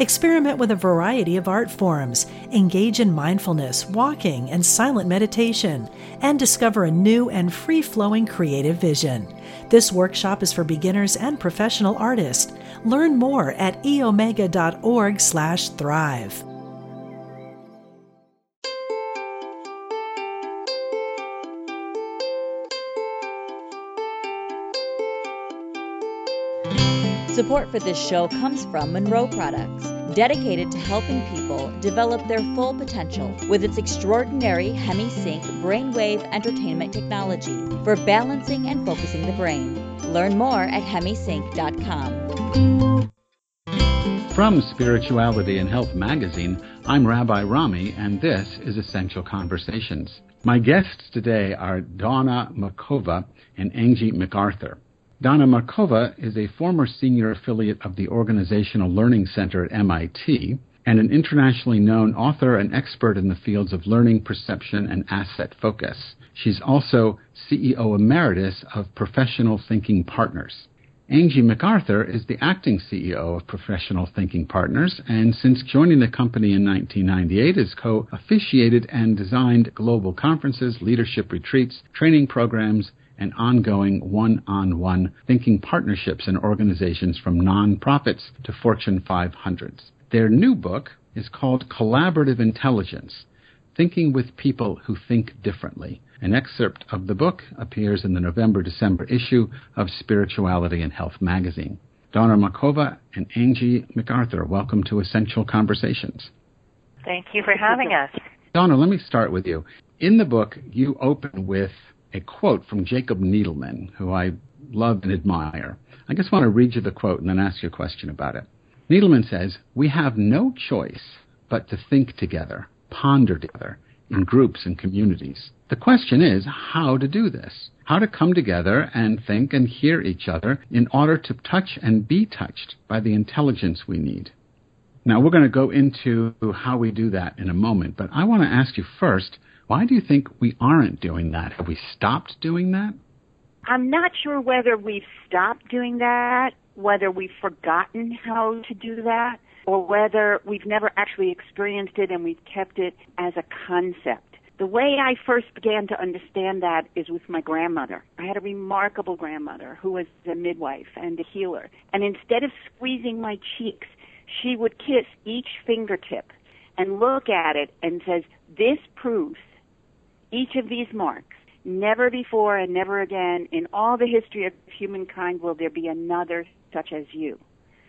Experiment with a variety of art forms, engage in mindfulness, walking, and silent meditation, and discover a new and free flowing creative vision. This workshop is for beginners and professional artists. Learn more at eomega.org/slash thrive. Support for this show comes from Monroe Products, dedicated to helping people develop their full potential with its extraordinary HemiSync brainwave entrainment technology for balancing and focusing the brain. Learn more at hemisync.com. From Spirituality and Health magazine, I'm Rabbi Rami, and this is Essential Conversations. My guests today are Dawna Markova and Angie McArthur. Dawna Markova is a former senior affiliate of the Organizational Learning Center at MIT and an internationally known author and expert in the fields of learning, perception, and asset focus. She's also CEO Emeritus of Professional Thinking Partners. Angie McArthur is the acting CEO of Professional Thinking Partners, and since joining the company in 1998, has co officiated and designed global conferences, leadership retreats, training programs, and ongoing one on one thinking partnerships and organizations from nonprofits to Fortune 500s. Their new book is called Collaborative Intelligence Thinking with People Who Think Differently. An excerpt of the book appears in the November December issue of Spirituality and Health magazine. Dawna Markova and Angie McArthur, welcome to Essential Conversations. Thank you for having us. Dawna, let me start with you. In the book, you open with a quote from Jacob Needleman, who I love and admire. I just want to read you the quote and then ask you a question about it. Needleman says, We have no choice but to think together, ponder together, in groups and communities. The question is how to do this, how to come together and think and hear each other in order to touch and be touched by the intelligence we need. Now, we're going to go into how we do that in a moment, but I want to ask you first why do you think we aren't doing that? Have we stopped doing that? I'm not sure whether we've stopped doing that, whether we've forgotten how to do that, or whether we've never actually experienced it and we've kept it as a concept. The way I first began to understand that is with my grandmother. I had a remarkable grandmother who was a midwife and a healer. And instead of squeezing my cheeks, she would kiss each fingertip and look at it and says, this proves each of these marks. Never before and never again in all the history of humankind will there be another such as you.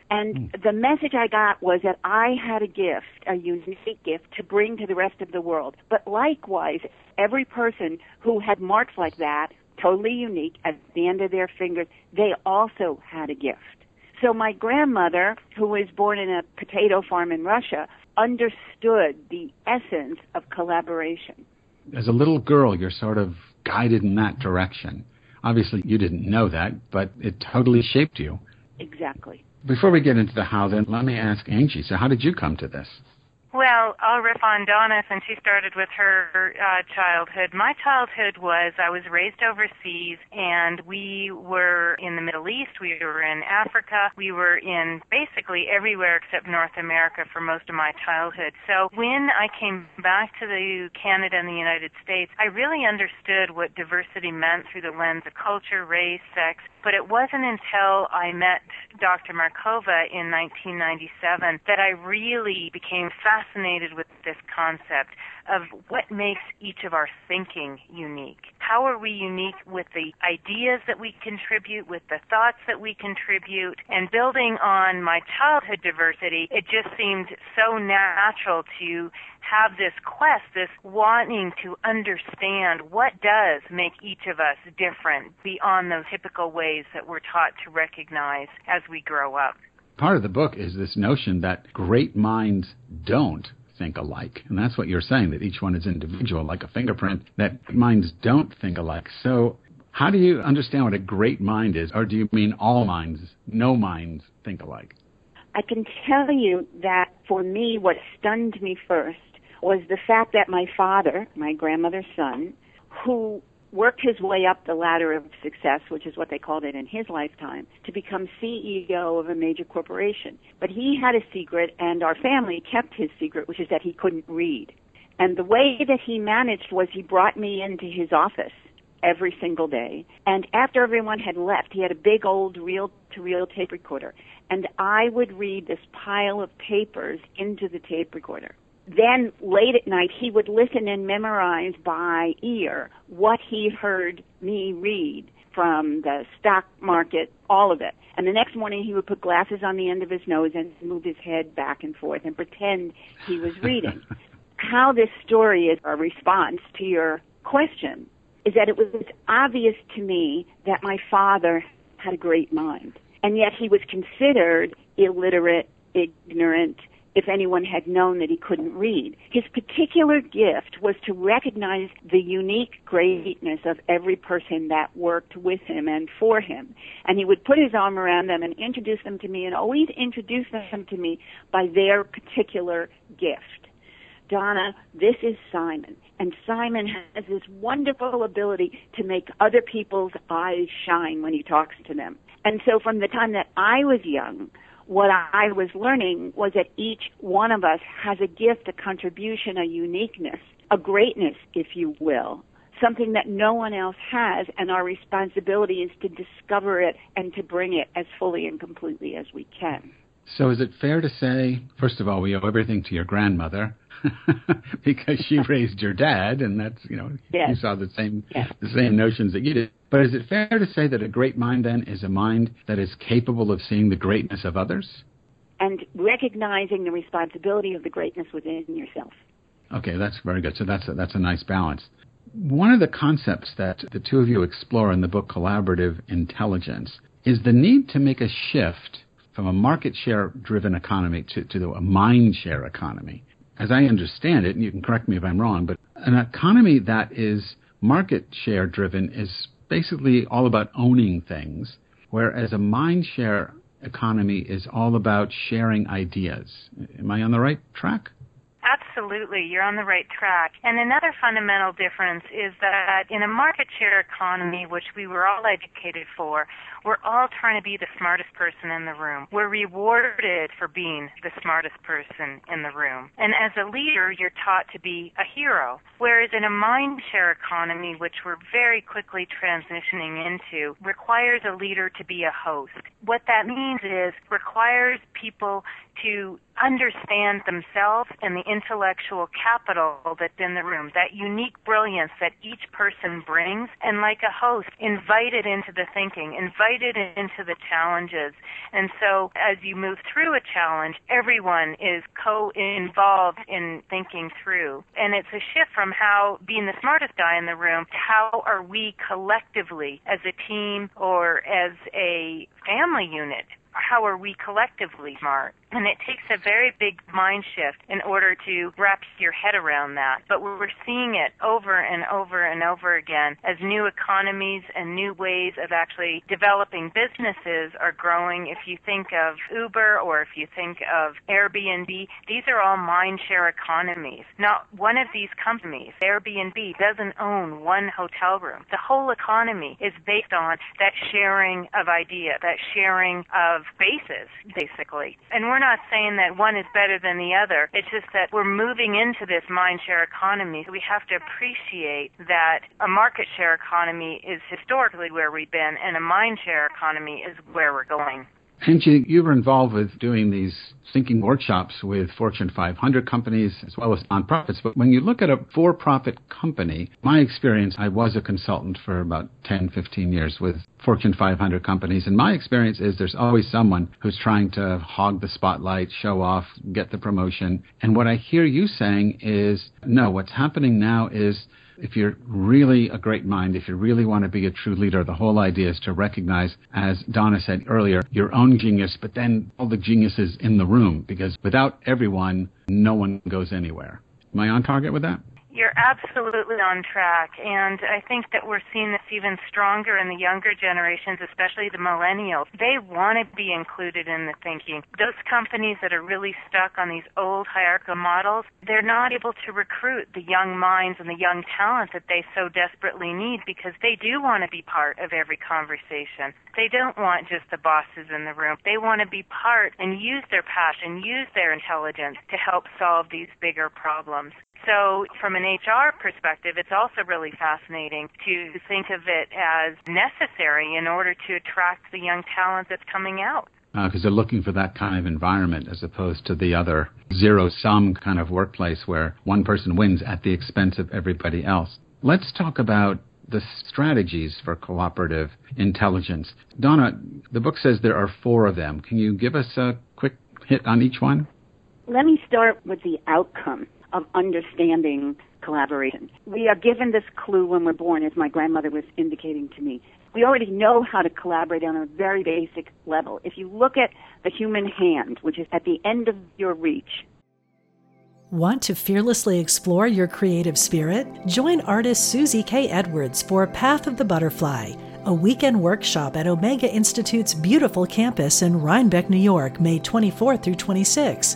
And mm. the message I got was that I had a gift, a unique gift to bring to the rest of the world. But likewise, every person who had marks like that, totally unique at the end of their fingers, they also had a gift. So my grandmother, who was born in a potato farm in Russia, understood the essence of collaboration as a little girl, you're sort of guided in that direction. Obviously, you didn't know that, but it totally shaped you. Exactly. Before we get into the how, then, let me ask Angie. So, how did you come to this? Well, I'll riff on Dawna since she started with her uh, childhood. My childhood was I was raised overseas and we were in the Middle East, we were in Africa, we were in basically everywhere except North America for most of my childhood. So when I came back to the Canada and the United States, I really understood what diversity meant through the lens of culture, race, sex, but it wasn't until I met Dr. Markova in 1997 that I really became fascinated with this concept of what makes each of our thinking unique. How are we unique with the ideas that we contribute, with the thoughts that we contribute, and building on my childhood diversity, it just seemed so natural to have this quest, this wanting to understand what does make each of us different beyond those typical ways that we're taught to recognize as we grow up. Part of the book is this notion that great minds don't think alike. And that's what you're saying, that each one is individual, like a fingerprint, that minds don't think alike. So How do you understand what a great mind is? Or do you mean all minds, no minds think alike? I can tell you that for me, what stunned me first was the fact that my father, my grandmother's son, who worked his way up the ladder of success, which is what they called it in his lifetime, to become CEO of a major corporation. But he had a secret, and our family kept his secret, which is that he couldn't read. And the way that he managed was he brought me into his office every single day. And after everyone had left, he had a big old reel to reel tape recorder. And I would read this pile of papers into the tape recorder. Then late at night, he would listen and memorize by ear what he heard me read from the stock market, all of it. And the next morning he would put glasses on the end of his nose and move his head back and forth and pretend he was reading. How this story is a response to your question is that it was obvious to me that my father had a great mind. And yet he was considered illiterate, ignorant, if anyone had known that he couldn't read. His particular gift was to recognize the unique greatness of every person that worked with him and for him. And he would put his arm around them and introduce them to me and always introduce them to me by their particular gift. Dawna, this is Simon. And Simon has this wonderful ability to make other people's eyes shine when he talks to them. And so from the time that I was young, what I was learning was that each one of us has a gift, a contribution, a uniqueness, a greatness, if you will, something that no one else has, and our responsibility is to discover it and to bring it as fully and completely as we can. So, is it fair to say, first of all, we owe everything to your grandmother because she raised your dad, and that's you know yes. you saw the same yes. the same notions that you did. But is it fair to say that a great mind then is a mind that is capable of seeing the greatness of others? And recognizing the responsibility of the greatness within yourself. Okay, that's very good. So that's a, that's a nice balance. One of the concepts that the two of you explore in the book Collaborative Intelligence is the need to make a shift from a market share driven economy to, to a mind share economy. As I understand it, and you can correct me if I'm wrong, but an economy that is market share driven is basically all about owning things, whereas a mind share economy is all about sharing ideas. Am I on the right track? Absolutely, you're on the right track. And another fundamental difference is that in a market share economy, which we were all educated for, we're all trying to be the smartest person in the room. We're rewarded for being the smartest person in the room. And as a leader, you're taught to be a hero. Whereas in a mind share economy, which we're very quickly transitioning into, requires a leader to be a host. What that means is requires people to understand themselves and the intellectual capital that's in the room, that unique brilliance that each person brings, and like a host, invite it into the thinking, invite it into the challenges. And so as you move through a challenge, everyone is co-involved in thinking through. And it's a shift from how being the smartest guy in the room how are we collectively as a team or as a family unit how are we collectively smart? And it takes a very big mind shift in order to wrap your head around that. But we're seeing it over and over and over again as new economies and new ways of actually developing businesses are growing. If you think of Uber or if you think of Airbnb, these are all mind share economies. Not one of these companies, Airbnb, doesn't own one hotel room. The whole economy is based on that sharing of idea, that sharing of of bases, basically. And we're not saying that one is better than the other. It's just that we're moving into this mind share economy. We have to appreciate that a market share economy is historically where we've been, and a mind share economy is where we're going. Angie, you were involved with doing these thinking workshops with Fortune 500 companies as well as nonprofits. But when you look at a for profit company, my experience, I was a consultant for about 10, 15 years with Fortune 500 companies. And my experience is there's always someone who's trying to hog the spotlight, show off, get the promotion. And what I hear you saying is no, what's happening now is if you're really a great mind, if you really want to be a true leader, the whole idea is to recognize, as Dawna said earlier, your own genius, but then all the geniuses in the room, because without everyone, no one goes anywhere. Am I on target with that? You're absolutely on track. And I think that we're seeing this even stronger in the younger generations, especially the millennials. They want to be included in the thinking. Those companies that are really stuck on these old hierarchical models, they're not able to recruit the young minds and the young talent that they so desperately need because they do want to be part of every conversation. They don't want just the bosses in the room. They want to be part and use their passion, use their intelligence to help solve these bigger problems. So, from an HR perspective, it's also really fascinating to think of it as necessary in order to attract the young talent that's coming out. Because uh, they're looking for that kind of environment as opposed to the other zero sum kind of workplace where one person wins at the expense of everybody else. Let's talk about the strategies for cooperative intelligence. Dawna, the book says there are four of them. Can you give us a quick hit on each one? Let me start with the outcome of understanding collaboration. We are given this clue when we're born, as my grandmother was indicating to me. We already know how to collaborate on a very basic level. If you look at the human hand, which is at the end of your reach, Want to fearlessly explore your creative spirit? Join artist Susie K. Edwards for Path of the Butterfly, a weekend workshop at Omega Institute's beautiful campus in Rhinebeck, New York, May 24 through 26.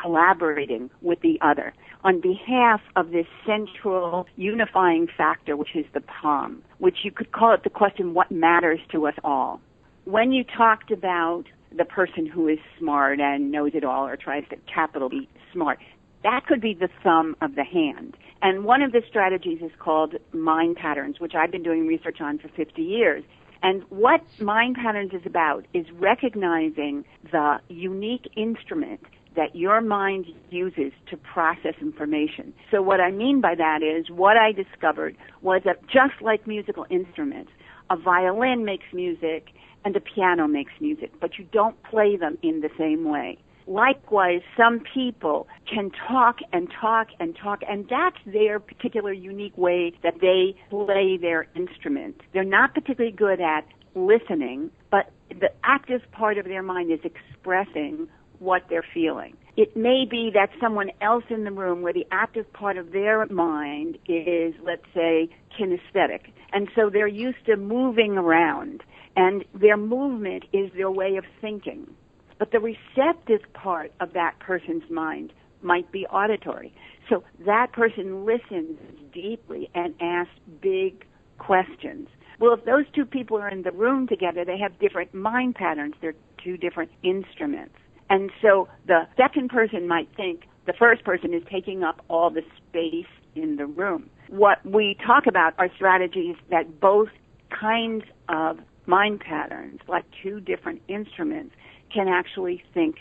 collaborating with the other on behalf of this central unifying factor, which is the palm, which you could call it the question, what matters to us all? When you talked about the person who is smart and knows it all or tries to capital be smart, that could be the thumb of the hand. And one of the strategies is called mind patterns, which I've been doing research on for 50 years. And what mind patterns is about is recognizing the unique instrument that your mind uses to process information. So what I mean by that is what I discovered was that just like musical instruments, a violin makes music and a piano makes music, but you don't play them in the same way. Likewise, some people can talk and talk and talk, and that's their particular unique way that they play their instrument. They're not particularly good at listening, but the active part of their mind is expressing what they're feeling. It may be that someone else in the room where the active part of their mind is, let's say, kinesthetic. And so they're used to moving around and their movement is their way of thinking. But the receptive part of that person's mind might be auditory. So that person listens deeply and asks big questions. Well, if those two people are in the room together, they have different mind patterns. They're two different instruments. And so the second person might think the first person is taking up all the space in the room. What we talk about are strategies that both kinds of mind patterns, like two different instruments, can actually think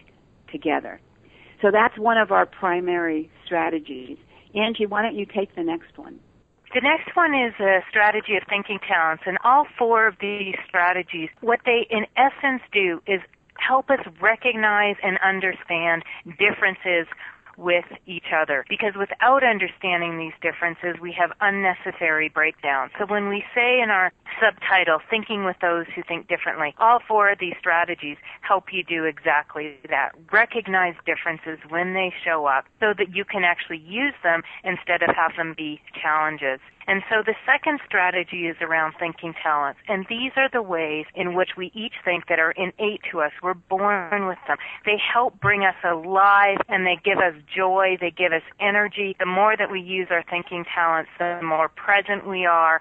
together. So that's one of our primary strategies. Angie, why don't you take the next one? The next one is a strategy of thinking talents, and all four of these strategies, what they in essence do is help us recognize and understand differences with each other. Because without understanding these differences, we have unnecessary breakdowns. So when we say in our subtitle, thinking with those who think differently, all four of these strategies help you do exactly that. Recognize differences when they show up so that you can actually use them instead of have them be challenges. And so the second strategy is around thinking talents. And these are the ways in which we each think that are innate to us. We're born with them. They help bring us alive and they give us joy. They give us energy. The more that we use our thinking talents, the more present we are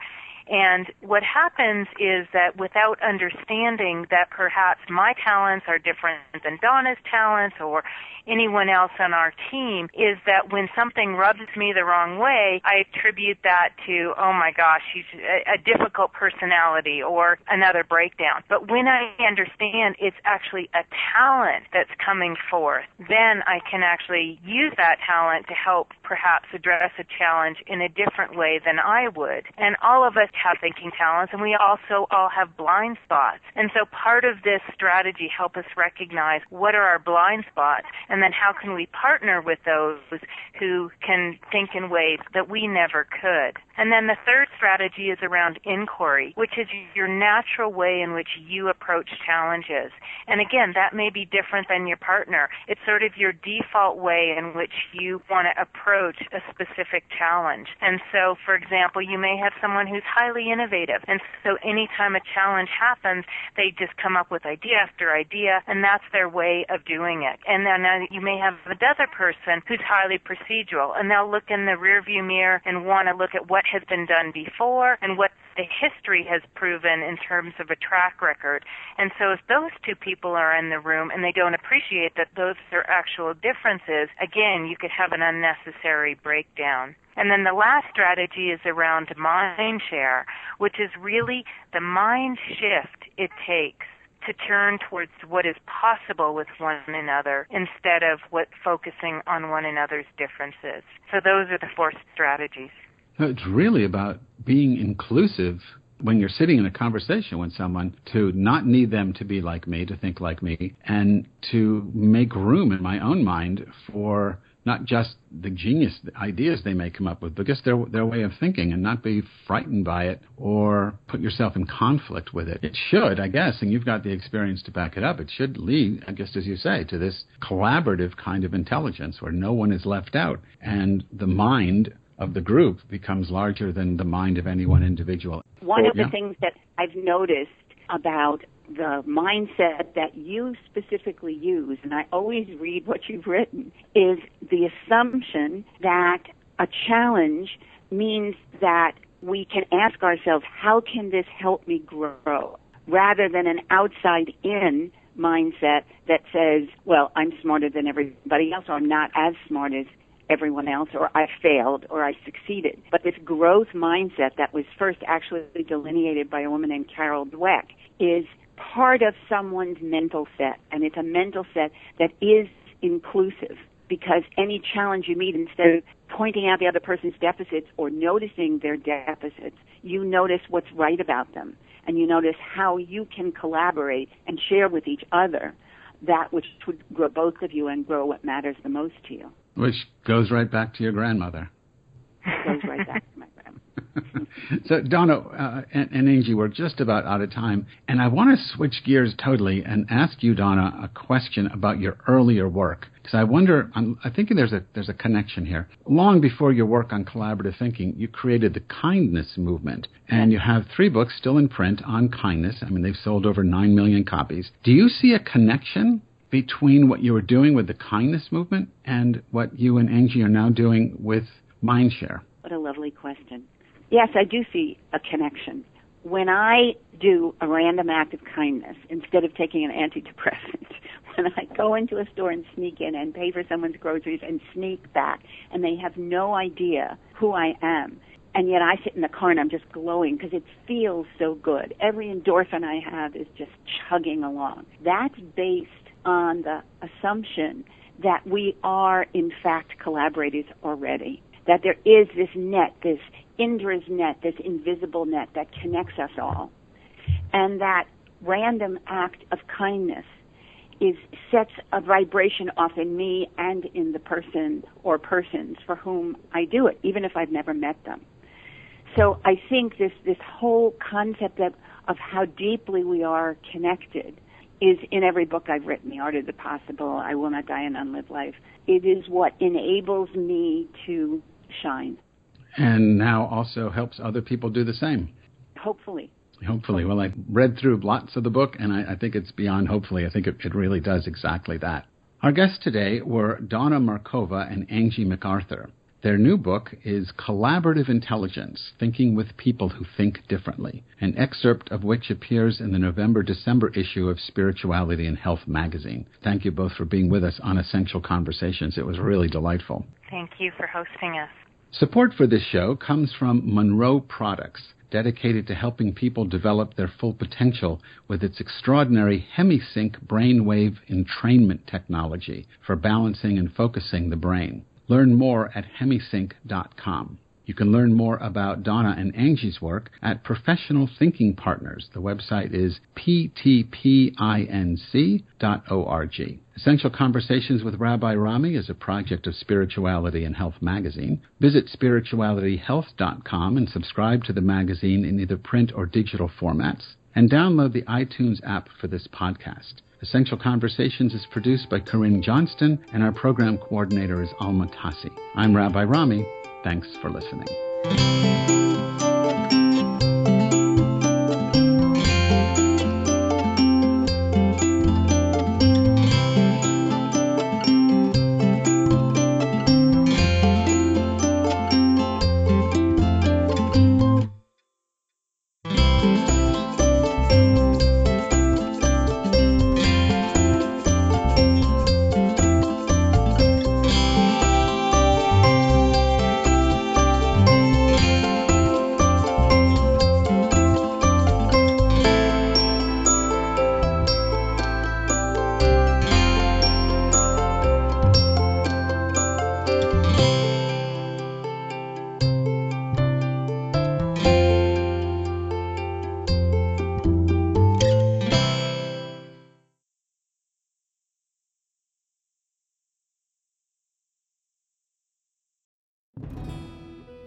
and what happens is that without understanding that perhaps my talents are different than Dawna's talents or anyone else on our team is that when something rubs me the wrong way, I attribute that to, oh my gosh, she's a, a difficult personality or another breakdown. But when I understand it's actually a talent that's coming forth, then I can actually use that talent to help perhaps address a challenge in a different way than I would. And all of us have thinking talents and we also all have blind spots. And so part of this strategy help us recognize what are our blind spots and then how can we partner with those who can think in ways that we never could. And then the third strategy is around inquiry, which is your natural way in which you approach challenges. And again, that may be different than your partner. It's sort of your default way in which you want to approach a specific challenge. And so, for example, you may have someone who's innovative. And so anytime a challenge happens, they just come up with idea after idea, and that's their way of doing it. And then uh, you may have another person who's highly procedural, and they'll look in the rearview mirror and want to look at what has been done before and what the history has proven in terms of a track record. And so if those two people are in the room and they don't appreciate that those are actual differences, again, you could have an unnecessary breakdown. And then the last strategy is around mind share, which is really the mind shift it takes to turn towards what is possible with one another instead of what focusing on one another's differences. So those are the four strategies. It's really about being inclusive when you're sitting in a conversation with someone to not need them to be like me, to think like me, and to make room in my own mind for not just the genius ideas they may come up with, but just their their way of thinking, and not be frightened by it or put yourself in conflict with it. It should, I guess, and you've got the experience to back it up. It should lead, I guess, as you say, to this collaborative kind of intelligence where no one is left out, and the mind of the group becomes larger than the mind of any one individual. One of the things that I've noticed about the mindset that you specifically use, and I always read what you've written, is the assumption that a challenge means that we can ask ourselves, how can this help me grow? Rather than an outside in mindset that says, well, I'm smarter than everybody else, or I'm not as smart as everyone else, or I failed, or I succeeded. But this growth mindset that was first actually delineated by a woman named Carol Dweck is part of someone's mental set, and it's a mental set that is inclusive because any challenge you meet, instead of pointing out the other person's deficits or noticing their deficits, you notice what's right about them, and you notice how you can collaborate and share with each other that which would grow both of you and grow what matters the most to you. Which goes right back to your grandmother. goes right back to my so, Dawna uh, and, and, Angie, we're just about out of time, and I want to switch gears totally and ask you, Dawna, a question about your earlier work because I wonder. I'm, I think there's a there's a connection here. Long before your work on collaborative thinking, you created the kindness movement, and you have three books still in print on kindness. I mean, they've sold over nine million copies. Do you see a connection between what you were doing with the kindness movement and what you and Angie are now doing with Mindshare? What a lovely question. Yes, I do see a connection. When I do a random act of kindness, instead of taking an antidepressant, when I go into a store and sneak in and pay for someone's groceries and sneak back, and they have no idea who I am, and yet I sit in the car and I'm just glowing because it feels so good. Every endorphin I have is just chugging along. That's based on the assumption that we are in fact collaborators already. That there is this net, this Indra's net, this invisible net that connects us all. And that random act of kindness is sets a vibration off in me and in the person or persons for whom I do it, even if I've never met them. So I think this this whole concept of, of how deeply we are connected is in every book I've written, The Art of the Possible, I Will Not Die an Unlived Life. It is what enables me to shine and now also helps other people do the same. Hopefully. Hopefully. Well, I read through lots of the book, and I, I think it's beyond hopefully. I think it, it really does exactly that. Our guests today were Dawna Markova and Angie McArthur. Their new book is Collaborative Intelligence Thinking with People Who Think Differently, an excerpt of which appears in the November December issue of Spirituality and Health magazine. Thank you both for being with us on Essential Conversations. It was really delightful. Thank you for hosting us. Support for this show comes from Monroe Products, dedicated to helping people develop their full potential with its extraordinary HemiSync brainwave entrainment technology for balancing and focusing the brain. Learn more at hemisync.com. You can learn more about Dawna and Angie's work at Professional Thinking Partners. The website is ptpinc.org. Essential Conversations with Rabbi Rami is a project of Spirituality and Health magazine. Visit spiritualityhealth.com and subscribe to the magazine in either print or digital formats. And download the iTunes app for this podcast. Essential Conversations is produced by Corinne Johnston, and our program coordinator is Alma Tassi. I'm Rabbi Rami. Thanks for listening.